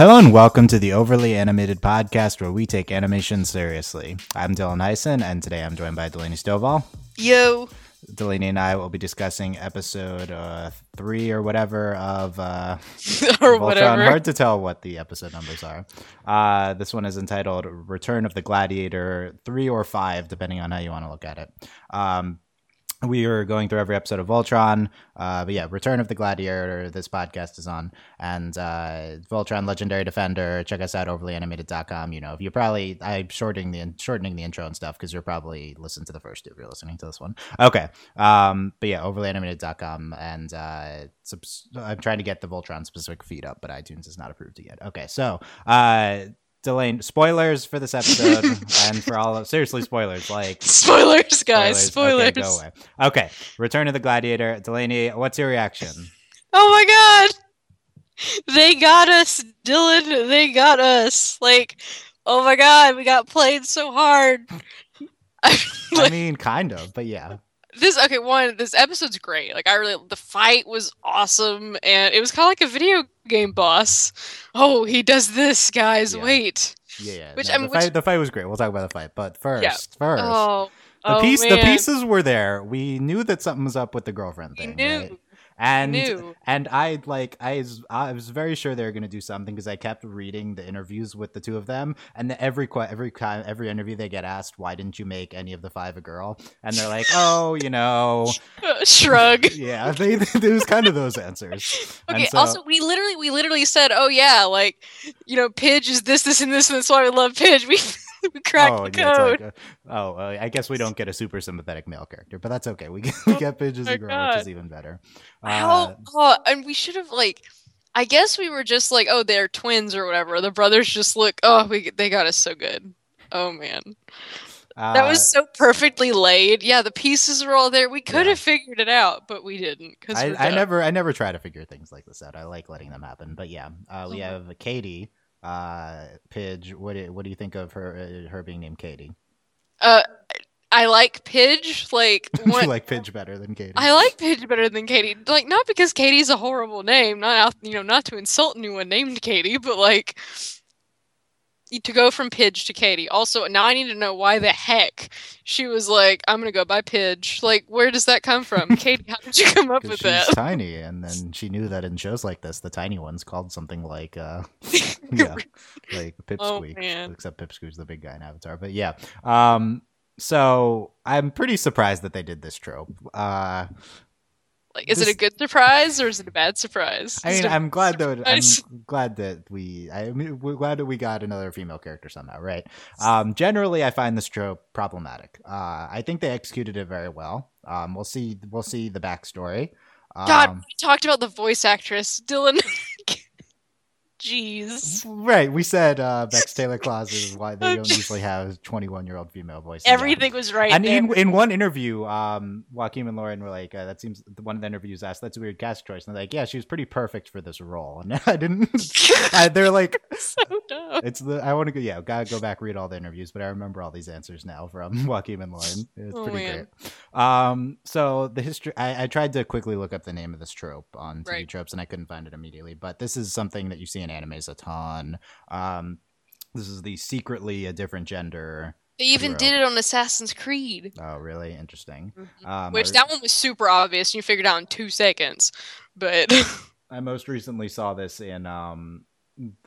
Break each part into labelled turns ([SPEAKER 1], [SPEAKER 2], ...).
[SPEAKER 1] Hello and welcome to the Overly Animated Podcast where we take animation seriously. I'm Dylan Heisen and today I'm joined by Delaney Stovall.
[SPEAKER 2] Yo.
[SPEAKER 1] Delaney and I will be discussing episode uh, three or whatever of uh,
[SPEAKER 2] or
[SPEAKER 1] Voltron.
[SPEAKER 2] whatever.
[SPEAKER 1] Hard to tell what the episode numbers are. Uh, this one is entitled Return of the Gladiator 3 or 5, depending on how you want to look at it. Um, we are going through every episode of Voltron. Uh, but yeah, Return of the Gladiator, this podcast is on. And uh, Voltron Legendary Defender, check us out, overlyanimated.com. You know, if you're probably, I'm shortening the, shortening the intro and stuff because you're probably listening to the first two if you're listening to this one. Okay. Um, but yeah, overlyanimated.com. And uh, subs- I'm trying to get the Voltron specific feed up, but iTunes is not approved yet. Okay. So, uh, Delane, spoilers for this episode and for all of seriously spoilers like
[SPEAKER 2] spoilers, guys. Spoilers.
[SPEAKER 1] Okay, go away. Okay, Return of the Gladiator. Delaney, what's your reaction?
[SPEAKER 2] Oh my god. They got us, Dylan. They got us. Like, oh my god, we got played so hard.
[SPEAKER 1] I mean, kind of, but yeah.
[SPEAKER 2] This okay, one, this episode's great. Like I really the fight was awesome and it was kind of like a video game boss. Oh, he does this, guys.
[SPEAKER 1] Yeah.
[SPEAKER 2] Wait.
[SPEAKER 1] Yeah, yeah.
[SPEAKER 2] Which-
[SPEAKER 1] no,
[SPEAKER 2] I mean,
[SPEAKER 1] the,
[SPEAKER 2] which-
[SPEAKER 1] fight, the fight was great. We'll talk about the fight, but first,
[SPEAKER 2] Yeah.
[SPEAKER 1] first,
[SPEAKER 2] Oh.
[SPEAKER 1] the
[SPEAKER 2] oh,
[SPEAKER 1] piece, the pieces were there. We knew that something was up with the girlfriend
[SPEAKER 2] We
[SPEAKER 1] thing,
[SPEAKER 2] knew.
[SPEAKER 1] right? And
[SPEAKER 2] knew.
[SPEAKER 1] and I like I was, I was very sure they were going to do something because I kept reading the interviews with the two of them, and the, every every every interview they get asked, "Why didn't you make any of the five a girl?" And they're like, "Oh, you know."
[SPEAKER 2] Shrug.
[SPEAKER 1] yeah, they, it was kind of those answers.
[SPEAKER 2] Okay.
[SPEAKER 1] so-
[SPEAKER 2] also, we literally, we literally said, "Oh yeah, like, you know, Pidge is this, this, and this, and that's why we love Pidge." We we cracked
[SPEAKER 1] oh,
[SPEAKER 2] the code.
[SPEAKER 1] like, uh, oh, uh, I guess we don't get a super sympathetic male character, but that's okay. We get, we get Pidge as
[SPEAKER 2] my
[SPEAKER 1] a girl, which is even better.
[SPEAKER 2] How?
[SPEAKER 1] Uh,
[SPEAKER 2] Oh, and we should have like. I guess we were just like, oh, they're twins or whatever. The brothers just look. Oh, we they got us so good. Oh man, that
[SPEAKER 1] uh,
[SPEAKER 2] was so perfectly laid. Yeah, the pieces were all there. We could
[SPEAKER 1] Yeah.
[SPEAKER 2] have figured it out, but we didn't. Cause
[SPEAKER 1] I, I never, I never try to figure things like this out. I like letting them happen. But yeah, uh, we
[SPEAKER 2] Mhm.
[SPEAKER 1] have Katie, uh, Pidge. What do, what do you think of her, uh, her being named Katie?
[SPEAKER 2] Uh, I like Pidge. Like
[SPEAKER 1] you like Pidge better than Katie?
[SPEAKER 2] I like Pidge better than Katie. Like not because Katie's a horrible name, not out, you know, not to insult anyone named Katie, but like to go from Pidge to Katie. Also, now I need to know why the heck she was like, "I'm gonna go by Pidge." Like, where does that come from, Katie? How did you come up with
[SPEAKER 1] she's
[SPEAKER 2] that?
[SPEAKER 1] tiny, and then she knew that in shows like this, the tiny ones called something like, uh, yeah, like
[SPEAKER 2] Oh,
[SPEAKER 1] Pipsqueak.
[SPEAKER 2] man.
[SPEAKER 1] except Pipsqueak's the big guy in Avatar. But yeah, um, so I'm pretty surprised that they did this trope. Uh,
[SPEAKER 2] Like, is it a good surprise or is it a bad surprise?
[SPEAKER 1] I mean, I'm glad that
[SPEAKER 2] surprise?
[SPEAKER 1] I'm glad that we. I mean, we're glad that we got another female character somehow, right? Um, generally, I find this trope problematic. Uh, I think they executed it very well. Um, we'll see. We'll see the backstory. Um,
[SPEAKER 2] God, we talked about the voice actress, Dylan. Jeez.
[SPEAKER 1] Right, we said uh, Bex Taylor Klaus is why they don't usually have 21 year old female voices.
[SPEAKER 2] Everything was right
[SPEAKER 1] And in, in one interview, um, Joaquin and Lauren were like, uh, "That seems." One of the interviews asked, "That's a weird cast choice," and they're like, "Yeah, she was pretty perfect for this role." And I didn't. I, they're like,
[SPEAKER 2] so dumb.
[SPEAKER 1] "It's the." I want to go. Yeah, gotta go back read all the interviews, but I remember all these answers now from Joaquin and Lauren. It's
[SPEAKER 2] Oh,
[SPEAKER 1] pretty
[SPEAKER 2] man.
[SPEAKER 1] great. Um, so the history. I, I tried to quickly look up the name of this trope on TV
[SPEAKER 2] Right.
[SPEAKER 1] tropes, and I couldn't find it immediately. But this is something that you see in animes a ton. Um, this is the secretly a different gender.
[SPEAKER 2] They even
[SPEAKER 1] hero.
[SPEAKER 2] did it on Assassin's Creed.
[SPEAKER 1] Oh, really interesting. Um,
[SPEAKER 2] Which that one was super obvious and you figured out in two seconds. But
[SPEAKER 1] I most recently saw this in um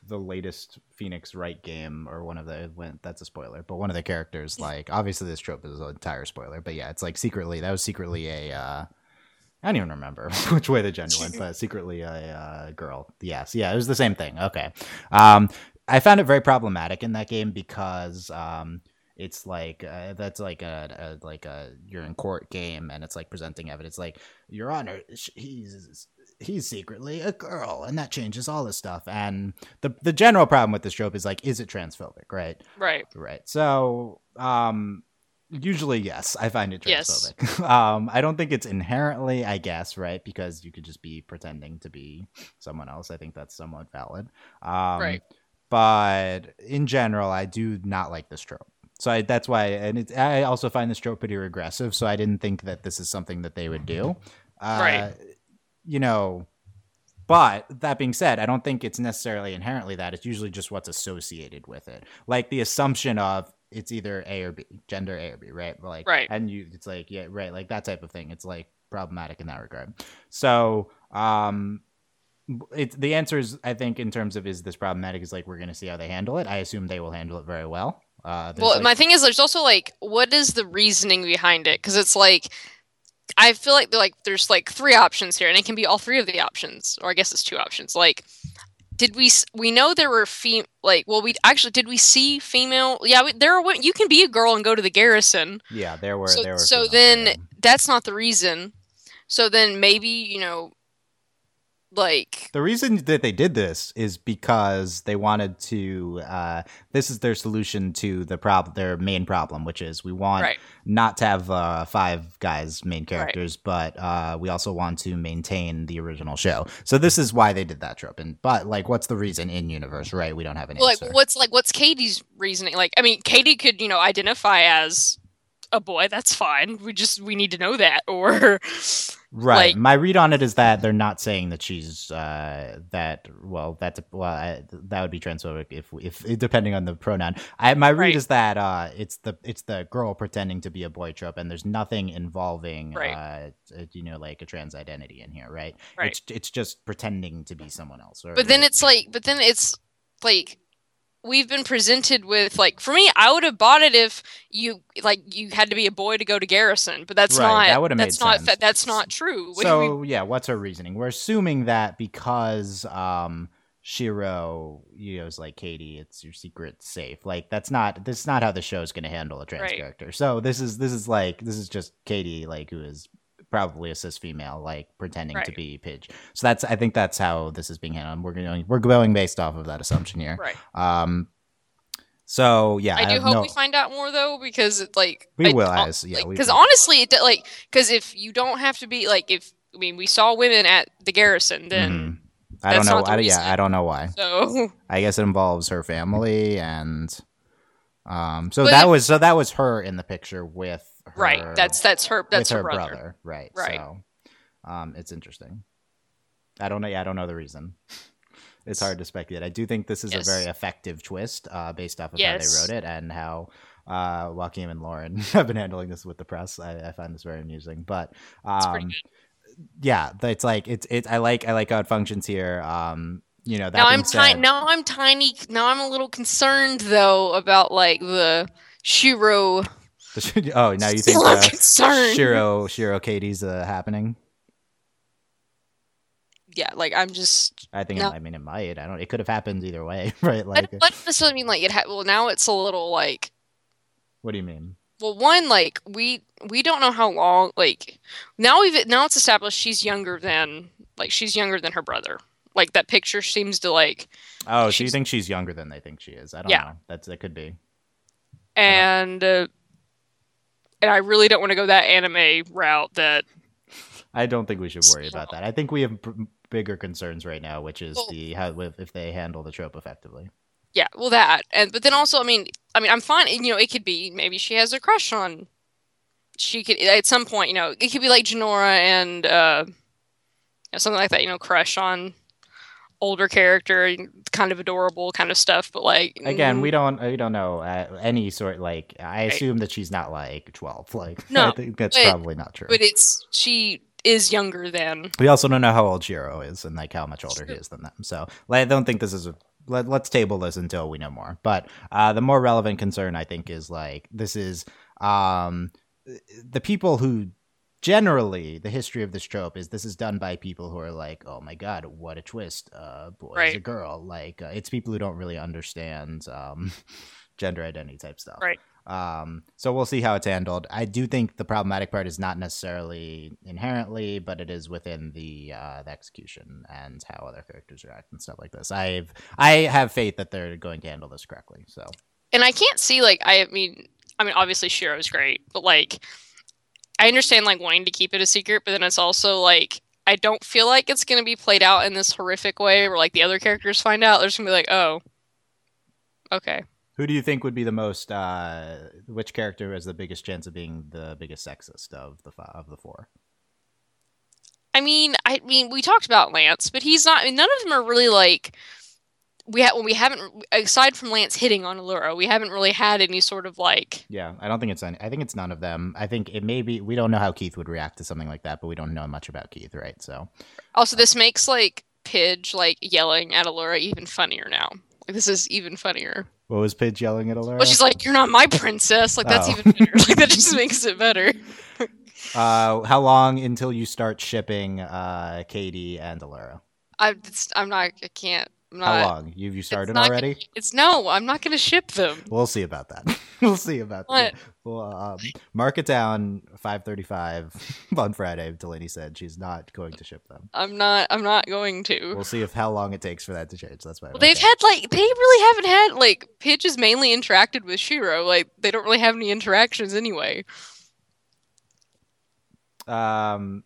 [SPEAKER 1] the latest Phoenix Wright game or one of the when that's a spoiler, but one of the characters like obviously this trope is an entire spoiler, but yeah, it's like secretly that was secretly a uh I don't even remember which way the gender went, but secretly a uh, girl. Yes, yeah, it was the same thing. Okay. Um I found it very problematic in that game because um it's like uh, that's like a, a like a you're in court game and it's like presenting evidence like your honor he's he's secretly a girl and that changes all this stuff and the the general problem with this trope is like is it transphobic right
[SPEAKER 2] right.
[SPEAKER 1] right so um usually yes i find it
[SPEAKER 2] Yes.
[SPEAKER 1] um i don't think it's inherently i guess right because you could just be pretending to be someone else i think that's somewhat valid um
[SPEAKER 2] Right.
[SPEAKER 1] but in general i do not like this trope so I, that's why and it's, i also find this trope pretty regressive so i didn't think that this is something that they would do uh,
[SPEAKER 2] Right.
[SPEAKER 1] you know But that being said, I don't think it's necessarily inherently that. It's usually just what's associated with it. Like the assumption of it's either A or B, gender A or B, right? Like,
[SPEAKER 2] Right.
[SPEAKER 1] And you, it's like, yeah, right, like that type of thing. It's like problematic in that regard. So, um, it's the answer is, I think, in terms of is this problematic, is like we're going to see how they handle it. I assume they will handle it very well. Uh,
[SPEAKER 2] Well,
[SPEAKER 1] like-
[SPEAKER 2] my thing is, there's also like, what is the reasoning behind it? Because it's like, I feel like they're like there's like three options here, and it can be all three of the options, or I guess it's two options. Like, did we we know there were fem like well we actually did we see female? Yeah, we, there are you can be a girl and go to the garrison.
[SPEAKER 1] yeah, there were,
[SPEAKER 2] so
[SPEAKER 1] there were.
[SPEAKER 2] so
[SPEAKER 1] females there,
[SPEAKER 2] then that's not the reason. So then maybe you know, like
[SPEAKER 1] The reason that they did this is because they wanted to. Uh, this is their solution to the problem, their main problem, which is we want
[SPEAKER 2] right,
[SPEAKER 1] not to have uh, five guys main characters, but uh, we also want to maintain the original show. So this is why they did that trope. And but like, what's the reason in universe? Right? We don't have
[SPEAKER 2] any like
[SPEAKER 1] answer.
[SPEAKER 2] what's like what's Katie's reasoning? Like I mean, Katie could you know identify as a boy. That's fine. We just we need to know that or.
[SPEAKER 1] Right.
[SPEAKER 2] Like-
[SPEAKER 1] My read on it is that they're not saying that she's uh, that. Well, that's well, I, that would be transphobic if if depending on the pronoun. I, my read
[SPEAKER 2] Right.
[SPEAKER 1] is that uh, it's the it's the girl pretending to be a boy trope, and there's nothing involving
[SPEAKER 2] Right.
[SPEAKER 1] uh, uh, you know like a trans identity in here, right?
[SPEAKER 2] Right.
[SPEAKER 1] It's it's just pretending to be someone else. Or,
[SPEAKER 2] But then it's like, but then it's like we've been presented with like for me, I would have bought it if you like you had to be a boy to go to Garrison, but that's
[SPEAKER 1] Right,
[SPEAKER 2] not
[SPEAKER 1] that
[SPEAKER 2] that's
[SPEAKER 1] made
[SPEAKER 2] not
[SPEAKER 1] sense.
[SPEAKER 2] that's not true. We- we-
[SPEAKER 1] So yeah, what's her reasoning? We're assuming that because um Shiro, you know, is like Katie, it's your secret safe. Like that's not this is not how the show's going to handle a trans
[SPEAKER 2] Right.
[SPEAKER 1] character. So this is this is like this is just Katie, like who is probably a cis female, like pretending to
[SPEAKER 2] Right.
[SPEAKER 1] be Pidge. So that's I think that's how this is being handled. We're going we're going based off of that assumption here.
[SPEAKER 2] right.
[SPEAKER 1] Um. So yeah,
[SPEAKER 2] I do
[SPEAKER 1] have
[SPEAKER 2] hope
[SPEAKER 1] no-
[SPEAKER 2] we find out more though, because it, like
[SPEAKER 1] We
[SPEAKER 2] I-
[SPEAKER 1] will, as- yeah,
[SPEAKER 2] because
[SPEAKER 1] will.
[SPEAKER 2] honestly, it, like because if you don't have to be like if I mean we saw women at the Garrison, then
[SPEAKER 1] Mhm. I don't know. I, yeah, I don't know why.
[SPEAKER 2] so
[SPEAKER 1] I guess it involves her family and um so
[SPEAKER 2] But
[SPEAKER 1] that
[SPEAKER 2] if-
[SPEAKER 1] was so that was her in the picture with her,
[SPEAKER 2] right. That's that's her. That's
[SPEAKER 1] with
[SPEAKER 2] her, brother.
[SPEAKER 1] Right.
[SPEAKER 2] Right.
[SPEAKER 1] So um it's interesting. I don't know yeah, I don't know the reason. It's hard to speculate. I do think this is
[SPEAKER 2] Yes.
[SPEAKER 1] a very effective twist, uh, based off of
[SPEAKER 2] Yes.
[SPEAKER 1] how they wrote it and how uh, Joaquin and Lauren have been handling this with the press. I, I find this very amusing. But um, yeah, it's like it's it's I like I like how it functions here. Um, you know, that
[SPEAKER 2] Now I'm tiny. Now I'm tiny. Now I'm a little concerned though about like the Shiro.
[SPEAKER 1] oh, now you think
[SPEAKER 2] Still
[SPEAKER 1] uh,
[SPEAKER 2] concerned.
[SPEAKER 1] Shiro Shiro Katie's uh, happening?
[SPEAKER 2] Yeah, like I'm just.
[SPEAKER 1] I think it, I mean it might. I don't. It could have happened either way, right?
[SPEAKER 2] I
[SPEAKER 1] Like,
[SPEAKER 2] don't I don't necessarily mean like it. Ha- well, now it's a little like.
[SPEAKER 1] what do you mean?
[SPEAKER 2] Well, one like we we don't know how long. Like now we've now it's established she's younger than like she's younger than her brother. Like that picture seems to like
[SPEAKER 1] Oh, so you
[SPEAKER 2] She's-
[SPEAKER 1] think she's younger than they think she is? I don't
[SPEAKER 2] Yeah.
[SPEAKER 1] know. That's that could be.
[SPEAKER 2] and uh, and I really don't want to go that anime route. That
[SPEAKER 1] I don't think we should worry about that. I think we have b- bigger concerns right now, which is
[SPEAKER 2] Well-
[SPEAKER 1] the how if, they handle the trope effectively.
[SPEAKER 2] yeah, well that and but then also I mean I mean I'm fine. You know, it could be maybe she has a crush on. She could at some point, you know, it could be like Janora and uh, you know, something like that. You know, crush on older character, kind of adorable kind of stuff. But like
[SPEAKER 1] Again, we don't we don't know uh, any sort. Like I
[SPEAKER 2] Right.
[SPEAKER 1] assume that she's not like twelve. Like
[SPEAKER 2] No,
[SPEAKER 1] I think that's
[SPEAKER 2] but-
[SPEAKER 1] probably not true.
[SPEAKER 2] but it's she is younger than
[SPEAKER 1] We also don't know how old Shiro is and like how much older he is than them. So like, I don't think this is a. Let, let's table this until we know more. But uh, the more relevant concern, I think, is like this is um, the people who generally the history of this trope is this is done by people who are like, oh my god, what a twist, uh, boy is a girl. Like uh, it's people who don't really understand um, gender identity type stuff.
[SPEAKER 2] Right.
[SPEAKER 1] Um, so we'll see how it's handled. I do think the problematic part is not necessarily inherently, but it is within the uh, the execution and how other characters react and stuff like this. I've I have faith that they're going to handle this correctly. So
[SPEAKER 2] and I can't see like I mean I mean obviously Shiro's great, but like I understand like wanting to keep it a secret, but then it's also like I don't feel like it's gonna be played out in this horrific way where like the other characters find out. They're just gonna be like, oh, okay.
[SPEAKER 1] who do you think would be the most? Uh, which character has the biggest chance of being the biggest sexist of the fi- of the four?
[SPEAKER 2] I mean, I mean, we talked about Lance, but he's not. I mean, none of them are really like we ha- we haven't aside from Lance hitting on Allura, we haven't really had any sort of like.
[SPEAKER 1] Yeah, I don't think it's any. I think it's none of them. I think it may be. We don't know how Keith would react to something like that, but we don't know much about Keith, right? So.
[SPEAKER 2] Also, this makes like Pidge like yelling at Allura even funnier now. Like this is even funnier.
[SPEAKER 1] What was Pidge yelling at Allura?
[SPEAKER 2] Well, she's like, "You're not my princess." Like that's
[SPEAKER 1] Oh.
[SPEAKER 2] even better. like that just makes it better.
[SPEAKER 1] Uh, how long until you start shipping uh, Katie and Allura?
[SPEAKER 2] I, it's, I'm not. I can't. I'm
[SPEAKER 1] How long? You you started
[SPEAKER 2] not
[SPEAKER 1] already?
[SPEAKER 2] It's no. I'm not gonna ship them.
[SPEAKER 1] We'll see about that. we'll see about
[SPEAKER 2] What?
[SPEAKER 1] that. Well, um, mark it down. Five thirty-five on Friday. Delaney said she's not going to ship them.
[SPEAKER 2] I'm not. I'm not going to.
[SPEAKER 1] We'll see if how long it takes for that to change. That's why.
[SPEAKER 2] Well, they've had like they really haven't had like Pidge has mainly interacted with Shiro. Like they don't really have any interactions anyway.
[SPEAKER 1] Um,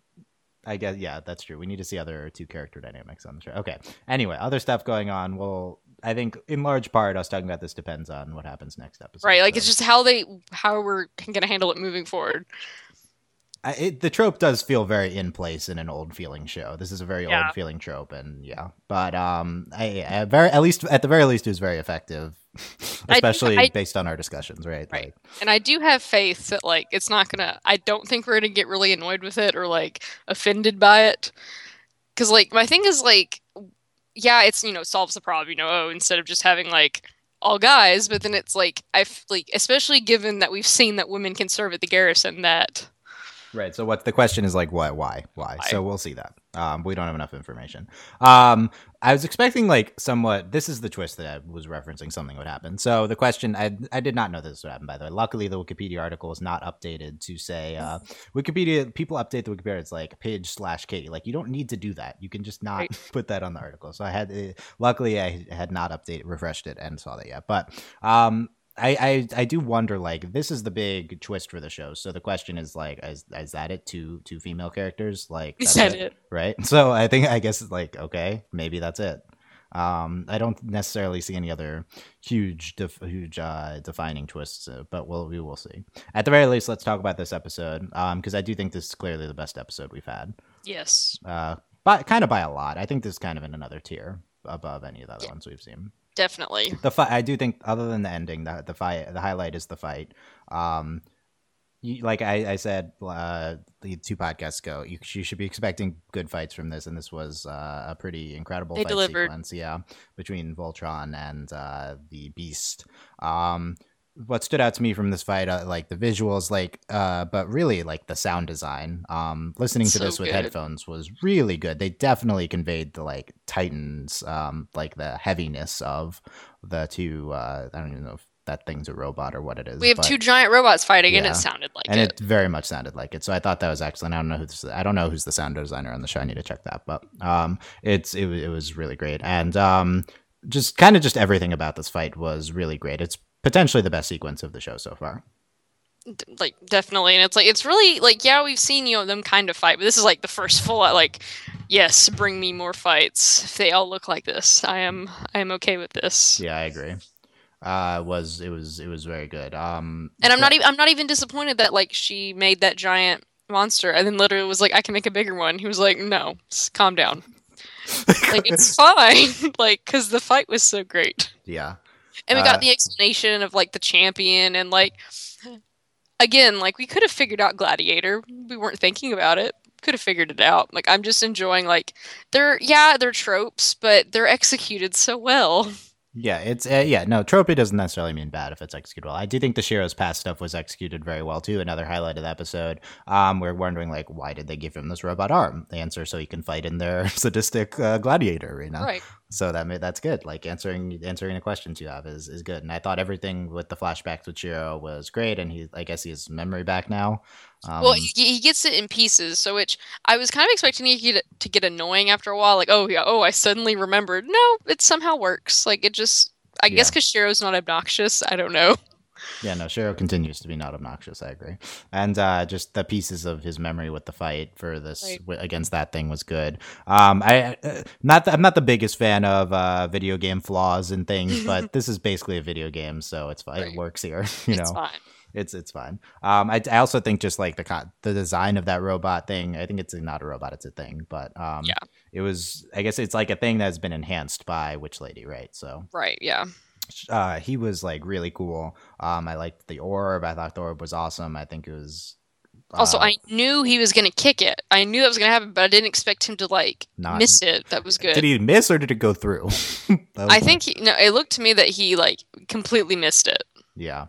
[SPEAKER 1] I guess yeah, that's true. We need to see other two character dynamics on the show. Okay. Anyway, other stuff going on. Well, I think in large part us talking about this depends on what happens next episode.
[SPEAKER 2] Right. Like
[SPEAKER 1] so.
[SPEAKER 2] it's just how they how we're gonna handle it moving forward.
[SPEAKER 1] I, it, the trope does feel very in place in an old feeling show. This is a very
[SPEAKER 2] Yeah.
[SPEAKER 1] old feeling trope, and yeah, but um, I, I very at least at the very least it was very effective, especially
[SPEAKER 2] I-
[SPEAKER 1] based on our discussions, right?
[SPEAKER 2] Right.
[SPEAKER 1] Like,
[SPEAKER 2] And I do have faith that like it's not gonna I don't think we're gonna get really annoyed with it or like offended by it. Cause like my thing is like yeah, it's you know, solves the problem, you know, oh, instead of just having like all guys, but then it's like I like especially given that we've seen that women can serve at the garrison that
[SPEAKER 1] right. So what the question is like, why, why, why?
[SPEAKER 2] Why?
[SPEAKER 1] So we'll see that. Um, we don't have enough information. Um, I was expecting like somewhat. This is the twist that I was referencing. Something would happen. So the question, I I did not know this would happen. By the way, luckily the Wikipedia article is not updated to say uh, Wikipedia. People update the Wikipedia. It's like page slash Katie. Like you don't need to do that. You can just not
[SPEAKER 2] Right.
[SPEAKER 1] put that on the article. So I had. Uh, luckily, I had not updated, refreshed it, and saw that yet. But um, I, I I do wonder like this is the big twist for the show. So the question is like is, is that it? Two two female characters like
[SPEAKER 2] is
[SPEAKER 1] that's
[SPEAKER 2] that it?
[SPEAKER 1] right? So I think I guess it's like okay, maybe that's it. Um, I don't necessarily see any other huge, def- huge uh, defining twists, uh, but we'll we will see. At the very least, let's talk about this episode because I do think this is clearly the best episode we've had,
[SPEAKER 2] Yes.
[SPEAKER 1] uh, but kind of by a lot. I think this is kind of in another tier above any of the other
[SPEAKER 2] Yeah.
[SPEAKER 1] ones we've seen
[SPEAKER 2] Definitely.
[SPEAKER 1] the fight i do think other than the ending the, the fight the highlight is the fight um you, like I, I said uh, the two podcasts ago, you, you should be expecting good fights from this, and this was uh, a pretty incredible
[SPEAKER 2] They
[SPEAKER 1] fight
[SPEAKER 2] delivered.
[SPEAKER 1] sequence. Yeah, between Voltron and uh, the Beast. Um, what stood out to me from this fight, uh, like the visuals, like, uh, but really like the sound design. Um, listening to
[SPEAKER 2] So
[SPEAKER 1] this with
[SPEAKER 2] good.
[SPEAKER 1] headphones was really good. They definitely conveyed the like Titans, um, like the heaviness of the two. Uh, I don't even know if that thing's a robot or what it is.
[SPEAKER 2] We have
[SPEAKER 1] but-
[SPEAKER 2] two giant robots fighting and it sounded like
[SPEAKER 1] and
[SPEAKER 2] it.
[SPEAKER 1] it very much sounded like it. So I thought that was excellent. I don't know who's I don't know who's the sound designer on the show. I need to check that, but um, it's it, it was really great, and um, just kind of just everything about this fight was really great. It's potentially the best sequence of the show so far.
[SPEAKER 2] Like definitely and it's like it's really like yeah we've seen you know them kind of fight but this is like the first full out like yes bring me more fights if they all look like this i am i am okay with this
[SPEAKER 1] Yeah, I agree. Uh, was it was it was very good. Um,
[SPEAKER 2] and i'm
[SPEAKER 1] but-
[SPEAKER 2] not even i'm not even disappointed that like she made that giant monster and then literally was like i can make a bigger one he was like no calm down like it's fine like because the fight was so great
[SPEAKER 1] yeah.
[SPEAKER 2] And we
[SPEAKER 1] Uh,
[SPEAKER 2] got the explanation of like the champion and like again, like we could have figured out Gladiator. We weren't thinking about it. Could have figured it out. Like I'm just enjoying like they're yeah, they're tropes, but they're executed so well.
[SPEAKER 1] Yeah, it's uh, yeah no tropey doesn't necessarily mean bad if it's executed well. I do think the Shiro's past stuff was executed very well too. Another highlight of the episode. Um, we're wondering like why did they give him this robot arm? The answer so he can fight in their sadistic uh, gladiator arena.
[SPEAKER 2] Right.
[SPEAKER 1] So that made, that's good. Like answering answering the questions you have is, is good. And I thought everything with the flashbacks with Shiro was great. And he I guess he has memory back now. Um,
[SPEAKER 2] well, he, he gets it in pieces, so which I was kind of expecting to get to get annoying after a while. Like, oh yeah, oh I suddenly remembered. No, it somehow works. Like it just, I guess
[SPEAKER 1] Yeah.
[SPEAKER 2] because Shiro's not obnoxious. I don't know.
[SPEAKER 1] Yeah, no, Shiro continues to be not obnoxious. I agree, and uh, just the pieces of his memory with the fight for this
[SPEAKER 2] Right.
[SPEAKER 1] wi- against that thing was good. Um, I uh, not the, I'm not the biggest fan of uh, video game flaws and things, but this is basically a video game, so it's fine. It works here, you
[SPEAKER 2] it's
[SPEAKER 1] know.
[SPEAKER 2] fine.
[SPEAKER 1] it's it's fine. Um, I, I also think just like the co- the design of that robot thing. I think it's not a robot; it's a thing. But um,
[SPEAKER 2] Yeah.
[SPEAKER 1] it was. I guess it's like a thing that's been enhanced by Witch Lady, right? So
[SPEAKER 2] Right. Yeah.
[SPEAKER 1] Uh, he was like really cool. Um, I liked the orb. I thought the orb was awesome. I think it was.
[SPEAKER 2] Also,
[SPEAKER 1] uh,
[SPEAKER 2] I knew he was gonna kick it. I knew that was gonna happen, but I didn't expect him to like
[SPEAKER 1] Not-
[SPEAKER 2] miss it. That was good.
[SPEAKER 1] Did he miss or did it go through?
[SPEAKER 2] I think he, no. It looked to me that he like completely missed it.
[SPEAKER 1] Yeah.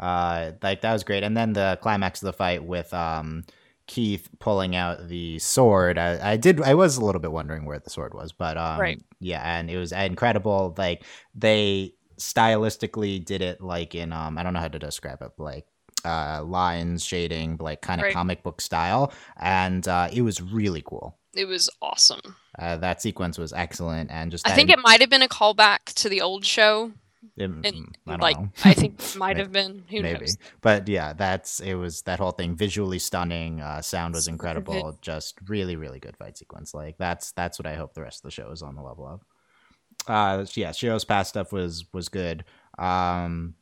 [SPEAKER 1] Uh, like that was great. And then the climax of the fight with um, Keith pulling out the sword. I, I did. I was a little bit wondering where the sword was, but um,
[SPEAKER 2] Right.
[SPEAKER 1] Yeah, and it was incredible. Like they stylistically did it like in um, I don't know how to describe it, but, like uh, lines, shading, like kind of
[SPEAKER 2] Right.
[SPEAKER 1] comic book style, and uh, it was really cool.
[SPEAKER 2] It was awesome.
[SPEAKER 1] Uh, that sequence was excellent, and just
[SPEAKER 2] I
[SPEAKER 1] that-
[SPEAKER 2] think it might have been a callback to the old show.
[SPEAKER 1] it-
[SPEAKER 2] And
[SPEAKER 1] I don't
[SPEAKER 2] like
[SPEAKER 1] know.
[SPEAKER 2] I think it might have been. Who
[SPEAKER 1] maybe
[SPEAKER 2] knows?
[SPEAKER 1] but yeah that's it was that whole thing visually stunning uh sound was incredible just really really good fight sequence like that's that's what i hope the rest of the show is on the level of uh yeah Shiro's past stuff was was good. Um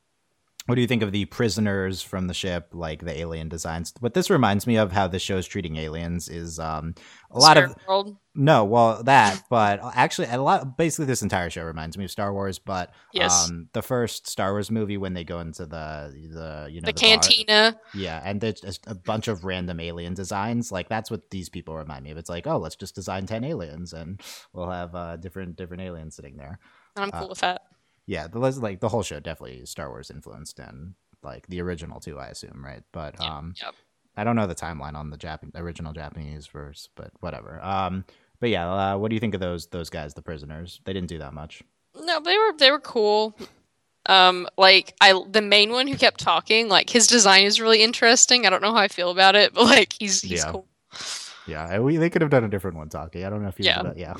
[SPEAKER 1] what do you think of the prisoners from the ship like the alien designs what this reminds me of how the show's treating aliens is um a lot of
[SPEAKER 2] World.
[SPEAKER 1] no, well, that, but actually, a lot. Basically, this entire show reminds me of Star Wars. But
[SPEAKER 2] Yes.
[SPEAKER 1] um, the first Star Wars movie when they go into the the you know
[SPEAKER 2] the
[SPEAKER 1] bar-
[SPEAKER 2] cantina.
[SPEAKER 1] yeah, and there's a bunch of random alien designs. Like that's what these people remind me of. It's like, oh, let's just design ten aliens, and we'll have uh, different different aliens sitting there.
[SPEAKER 2] And i'm
[SPEAKER 1] uh,
[SPEAKER 2] cool with that.
[SPEAKER 1] Yeah, the like the whole show definitely Star Wars influenced, and like the original too, I assume, right? But um,
[SPEAKER 2] yep.
[SPEAKER 1] I don't know the timeline on the Jap- original Japanese verse, but whatever. Um, but yeah, uh, what do you think of those those guys, the prisoners? They didn't do that much.
[SPEAKER 2] No, they were they were cool. Um, like I, the main one who kept talking, like his design is really interesting. I don't know how I feel about it, but like he's he's
[SPEAKER 1] Yeah.
[SPEAKER 2] cool.
[SPEAKER 1] Yeah, we, they could have done a different one talking. I don't know if you.
[SPEAKER 2] Yeah.
[SPEAKER 1] Yeah.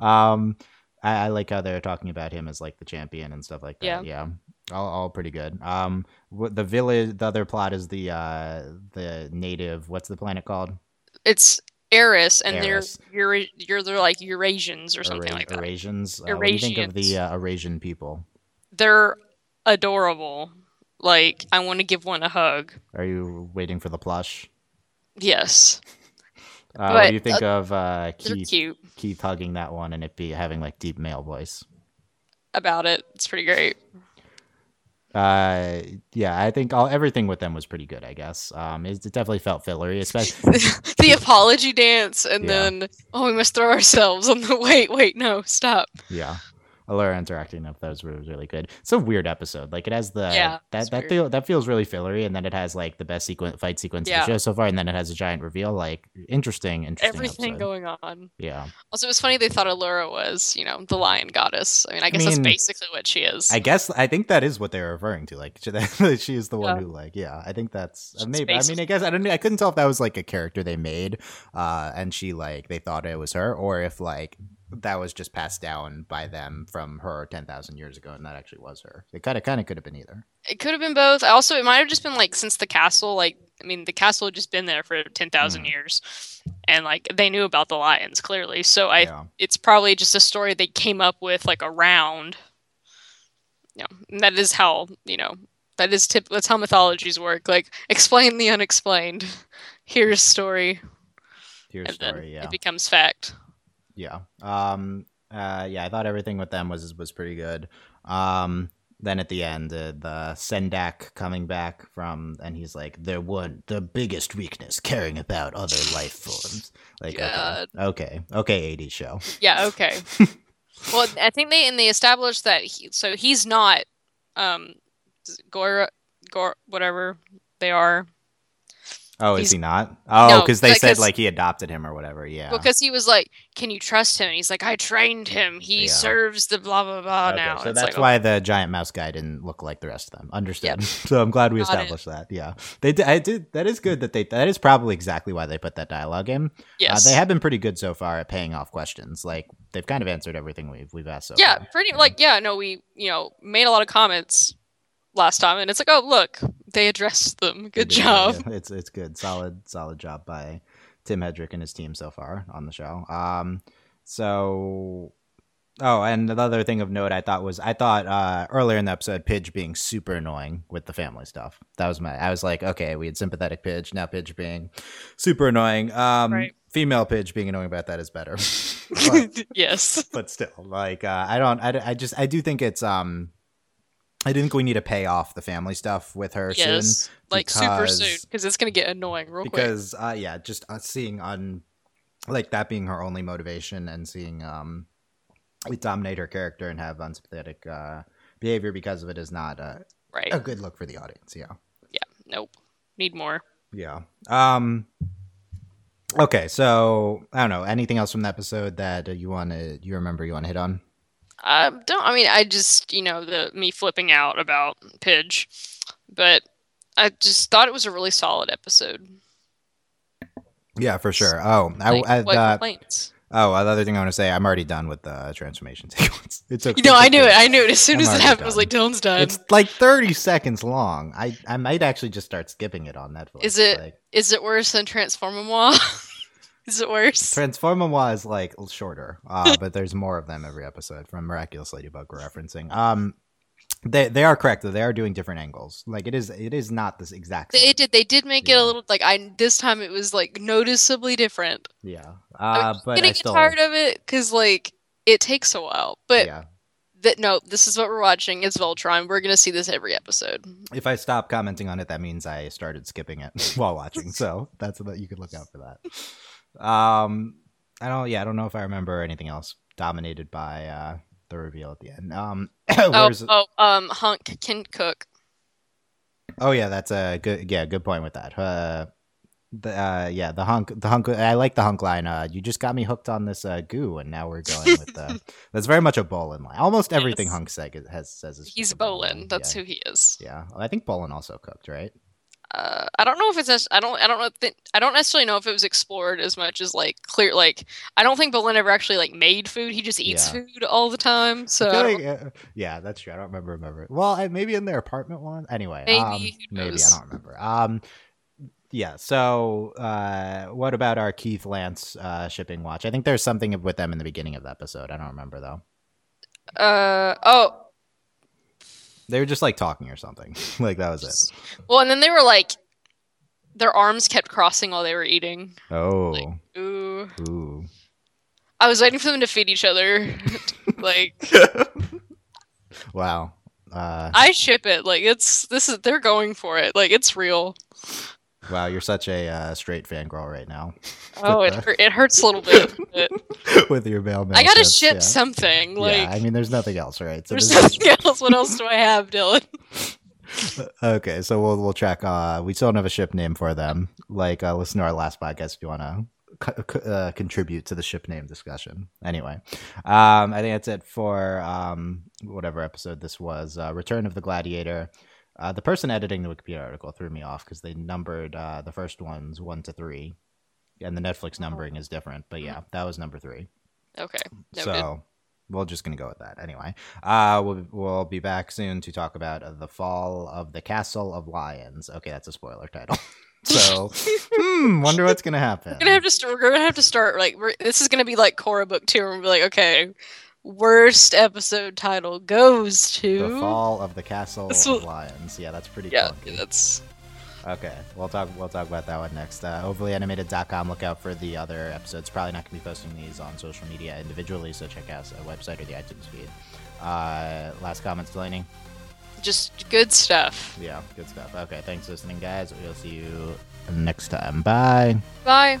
[SPEAKER 1] um, I, I like how they're talking about him as like the champion and stuff like that.
[SPEAKER 2] Yeah.
[SPEAKER 1] Yeah. All, all pretty good. Um, the village, the other plot is the uh the native. What's the planet called?
[SPEAKER 2] It's Arus, and
[SPEAKER 1] Arus.
[SPEAKER 2] they're you're you're they're like Arusians or something
[SPEAKER 1] Eura-
[SPEAKER 2] like that.
[SPEAKER 1] Arusians. Uh, what do you think of the uh, Arusian people?
[SPEAKER 2] They're adorable. Like I want to give one a hug.
[SPEAKER 1] Are you waiting for the plush?
[SPEAKER 2] Yes,
[SPEAKER 1] Uh, what do you think of uh, Keith Keith hugging that one and it be having like deep male voice?
[SPEAKER 2] about it. It's pretty great.
[SPEAKER 1] Uh, yeah, I think all everything with them was pretty good. I guess. Um, it, it definitely felt fillery, especially.
[SPEAKER 2] the apology dance, and
[SPEAKER 1] Yeah.
[SPEAKER 2] then oh, we must throw ourselves on the wait, wait, no, stop.
[SPEAKER 1] yeah, Allura interacting up that was really, good. It's a weird episode. Like it has the
[SPEAKER 2] Yeah,
[SPEAKER 1] that that feel that feels really fillery, and then it has like the best sequence fight sequence
[SPEAKER 2] Yeah.
[SPEAKER 1] of the show so far, and then it has a giant reveal. Like interesting, interesting.
[SPEAKER 2] Everything
[SPEAKER 1] episode.
[SPEAKER 2] going on.
[SPEAKER 1] Yeah,
[SPEAKER 2] Also, it was funny they thought Allura was, you know, the lion goddess. I mean, I guess
[SPEAKER 1] mean,
[SPEAKER 2] that's basically what she is.
[SPEAKER 1] I guess I think that is what they're referring to. Like she, is the one
[SPEAKER 2] Yeah.
[SPEAKER 1] who like yeah. I think that's uh,
[SPEAKER 2] She's
[SPEAKER 1] maybe. I mean, I guess I don't. I couldn't tell if that was like a character they made, uh, and she like they thought it was her, or if like that was just passed down by them from her ten thousand years ago, and that actually was her. It kind of kind of could have been either.
[SPEAKER 2] it could have been both. Also, it might have just been like since the castle, like I mean, the castle had just been there for ten thousand
[SPEAKER 1] Mhm.
[SPEAKER 2] years, and like they knew about the lions clearly. So I,
[SPEAKER 1] yeah.
[SPEAKER 2] it's probably just a story they came up with like around. You know, and that is how you know that is tip. That's how mythologies work. Like explain the unexplained. Here's story,
[SPEAKER 1] Here's story. Yeah.
[SPEAKER 2] it becomes fact.
[SPEAKER 1] Yeah. Um. Uh. Yeah. I thought everything with them was was pretty good. Um. Then at the end, uh, the Sendak coming back from, and he's like, "They're one, the biggest weakness, caring about other life forms." Like, okay, okay, okay, 80s show.
[SPEAKER 2] Yeah. Okay. well, I think they and they established that he, so he's not um Galra Gor whatever they are
[SPEAKER 1] Oh, is he not? Oh,
[SPEAKER 2] No,
[SPEAKER 1] because they said
[SPEAKER 2] because-
[SPEAKER 1] like he adopted him or whatever. Yeah.
[SPEAKER 2] because he was like, "Can you trust him?" And he's like, "I trained him. He
[SPEAKER 1] Yeah.
[SPEAKER 2] serves the blah blah blah."
[SPEAKER 1] Okay,
[SPEAKER 2] now
[SPEAKER 1] so
[SPEAKER 2] It's
[SPEAKER 1] that's
[SPEAKER 2] like,
[SPEAKER 1] why the giant mouse guy didn't look like the rest of them. Understood.
[SPEAKER 2] Yep.
[SPEAKER 1] so I'm glad we
[SPEAKER 2] Got it.
[SPEAKER 1] established that. Yeah, they did. I did. That is good. That they. That is probably exactly why they put that dialogue in.
[SPEAKER 2] yes,
[SPEAKER 1] Uh, they have been pretty good so far at paying off questions. Like they've kind of answered everything we've we've asked so
[SPEAKER 2] yeah,
[SPEAKER 1] far.
[SPEAKER 2] pretty like yeah. No, we you know made a lot of comments last time, and it's like, oh look, they addressed them. Good
[SPEAKER 1] did,
[SPEAKER 2] job.
[SPEAKER 1] yeah. It's it's good. Solid solid job by Tim Hedrick and his team so far on the show. Um, so Oh, and another thing of note I thought was I thought uh, earlier in the episode Pidge being super annoying with the family stuff. That was my I was like, okay, we had sympathetic Pidge, now Pidge being super annoying. Um
[SPEAKER 2] Right.
[SPEAKER 1] female Pidge being annoying about that is better. but,
[SPEAKER 2] yes.
[SPEAKER 1] but still, like uh, I don't I, I just I do think it's um I think we need to pay off the family stuff with her soon
[SPEAKER 2] Yes. Like super soon
[SPEAKER 1] because-
[SPEAKER 2] because it's gonna get annoying real quick.
[SPEAKER 1] because uh yeah just uh, seeing on like that being her only motivation and seeing um it dominate her character and have unsympathetic uh behavior because of it is not uh,
[SPEAKER 2] Right.
[SPEAKER 1] a good look for the audience yeah Yeah,
[SPEAKER 2] Nope. Need more.
[SPEAKER 1] yeah um okay so i don't know anything else from the episode that uh, you want to you remember you want to hit on
[SPEAKER 2] I don't. I mean, I just you know the me flipping out about Pidge, but I just thought it was a really solid episode.
[SPEAKER 1] yeah for sure oh i,
[SPEAKER 2] Like,
[SPEAKER 1] I
[SPEAKER 2] what
[SPEAKER 1] uh,
[SPEAKER 2] complaints?
[SPEAKER 1] oh another thing i want to say i'm already done with the transformation sequence it's okay
[SPEAKER 2] You know, I knew it. I knew it as soon
[SPEAKER 1] I'm
[SPEAKER 2] as it happened. I was like, Dylan's done.
[SPEAKER 1] It's like 30 seconds long. I, I might actually just start skipping it on Netflix.
[SPEAKER 2] Is it-
[SPEAKER 1] Like,
[SPEAKER 2] Is it worse than Transformers? Is it worse?
[SPEAKER 1] Transformers is like shorter, uh, but there's more of them every episode from Miraculous Ladybug we're referencing. Um, they they are correct though. They are doing different angles. Like it is it is not this exact.
[SPEAKER 2] They
[SPEAKER 1] Same.
[SPEAKER 2] did. They did make it a little like I. This time it was like noticeably different.
[SPEAKER 1] Yeah.
[SPEAKER 2] I'm
[SPEAKER 1] Uh, but
[SPEAKER 2] gonna
[SPEAKER 1] I
[SPEAKER 2] get
[SPEAKER 1] still.
[SPEAKER 2] tired of it because like it takes a while. But
[SPEAKER 1] yeah.
[SPEAKER 2] that no, this is what we're watching. It's Voltron. We're gonna see this every episode.
[SPEAKER 1] If I stop commenting on it, that means I started skipping it while watching. So that's that you could look out for that. Um, I don't. Yeah, I don't know if I remember anything else dominated by uh the reveal at the end. Um,
[SPEAKER 2] Oh,
[SPEAKER 1] where's
[SPEAKER 2] oh, um, Hunk can cook.
[SPEAKER 1] Oh yeah, that's a good yeah good point with that. Uh, the uh, yeah the hunk the hunk I like the hunk line. Uh, you just got me hooked on this uh, goo, and now we're going with the. that's very much a Bolin line. Almost everything
[SPEAKER 2] Yes.
[SPEAKER 1] Hunk said has says is
[SPEAKER 2] He's Bolin. That's
[SPEAKER 1] yeah.
[SPEAKER 2] who he is.
[SPEAKER 1] Yeah, I think Bolin also cooked, right?
[SPEAKER 2] Uh, I don't know if it's. I don't. I don't know. It- I don't necessarily know if it was explored as much as like clear. Like I don't think Bolin ever actually like made food. He just eats
[SPEAKER 1] Yeah.
[SPEAKER 2] food all the time. So
[SPEAKER 1] I
[SPEAKER 2] I
[SPEAKER 1] feel
[SPEAKER 2] don't-
[SPEAKER 1] like, uh, yeah, that's true. I don't remember. Remember? Well, maybe in their apartment one. Anyway,
[SPEAKER 2] Maybe,
[SPEAKER 1] um, maybe I don't remember. Um, yeah. So, uh, what about our Keith Lance uh, shipping watch? I think there's something with them in the beginning of the episode. I don't remember though.
[SPEAKER 2] uh oh.
[SPEAKER 1] They were just like talking or something. like that was it.
[SPEAKER 2] Well, and then they were like, their arms kept crossing while they were eating.
[SPEAKER 1] Oh,
[SPEAKER 2] Ooh.
[SPEAKER 1] ooh.
[SPEAKER 2] I was waiting for them to feed each other. like
[SPEAKER 1] wow. Uh,
[SPEAKER 2] I ship it. Like it's this is they're going for it. Like it's real.
[SPEAKER 1] Wow, you're such a uh, straight fangirl right now.
[SPEAKER 2] Oh, it it hurts a little bit. but
[SPEAKER 1] with your mail.
[SPEAKER 2] I gotta ship
[SPEAKER 1] yeah.
[SPEAKER 2] something. Like
[SPEAKER 1] yeah, I mean, there's nothing else, right? So
[SPEAKER 2] there's
[SPEAKER 1] this
[SPEAKER 2] nothing else. What else do I have, Dylan?
[SPEAKER 1] okay, so we'll we'll track. Uh, we still don't have a ship name for them. Like, uh, listen to our last podcast if you want to uh, contribute to the ship name discussion. Anyway, um, I think that's it for um, whatever episode this was. Uh, Return of the Gladiator. Uh, the person editing the Wikipedia article threw me off because they numbered uh, the first ones one to three, and the Netflix numbering is different. But yeah, that was number three.
[SPEAKER 2] Okay. Noted.
[SPEAKER 1] So we're just gonna go with that anyway. Uh, we'll we'll be back soon to talk about uh, the fall of the Castle of Lions. Okay, that's a spoiler title. so, hmm, wonder what's gonna happen.
[SPEAKER 2] We're gonna have to start. We're gonna have to start. Like we're, this is gonna be like Korra book two, and we'll be like, okay, worst episode title goes to
[SPEAKER 1] the fall of the Castle
[SPEAKER 2] This
[SPEAKER 1] of Lions. Yeah, that's pretty.
[SPEAKER 2] Yeah,
[SPEAKER 1] clunky.
[SPEAKER 2] that's
[SPEAKER 1] Okay, we'll talk. We'll talk about that one next. Uh, overlyanimated.com. Look out for the other episodes. Probably not gonna be posting these on social media individually, so check out the website or the iTunes feed. Uh, last comments, Delaney.
[SPEAKER 2] just good stuff.
[SPEAKER 1] Yeah, good stuff. Okay, thanks for listening, guys. We'll see you next time. Bye.
[SPEAKER 2] Bye.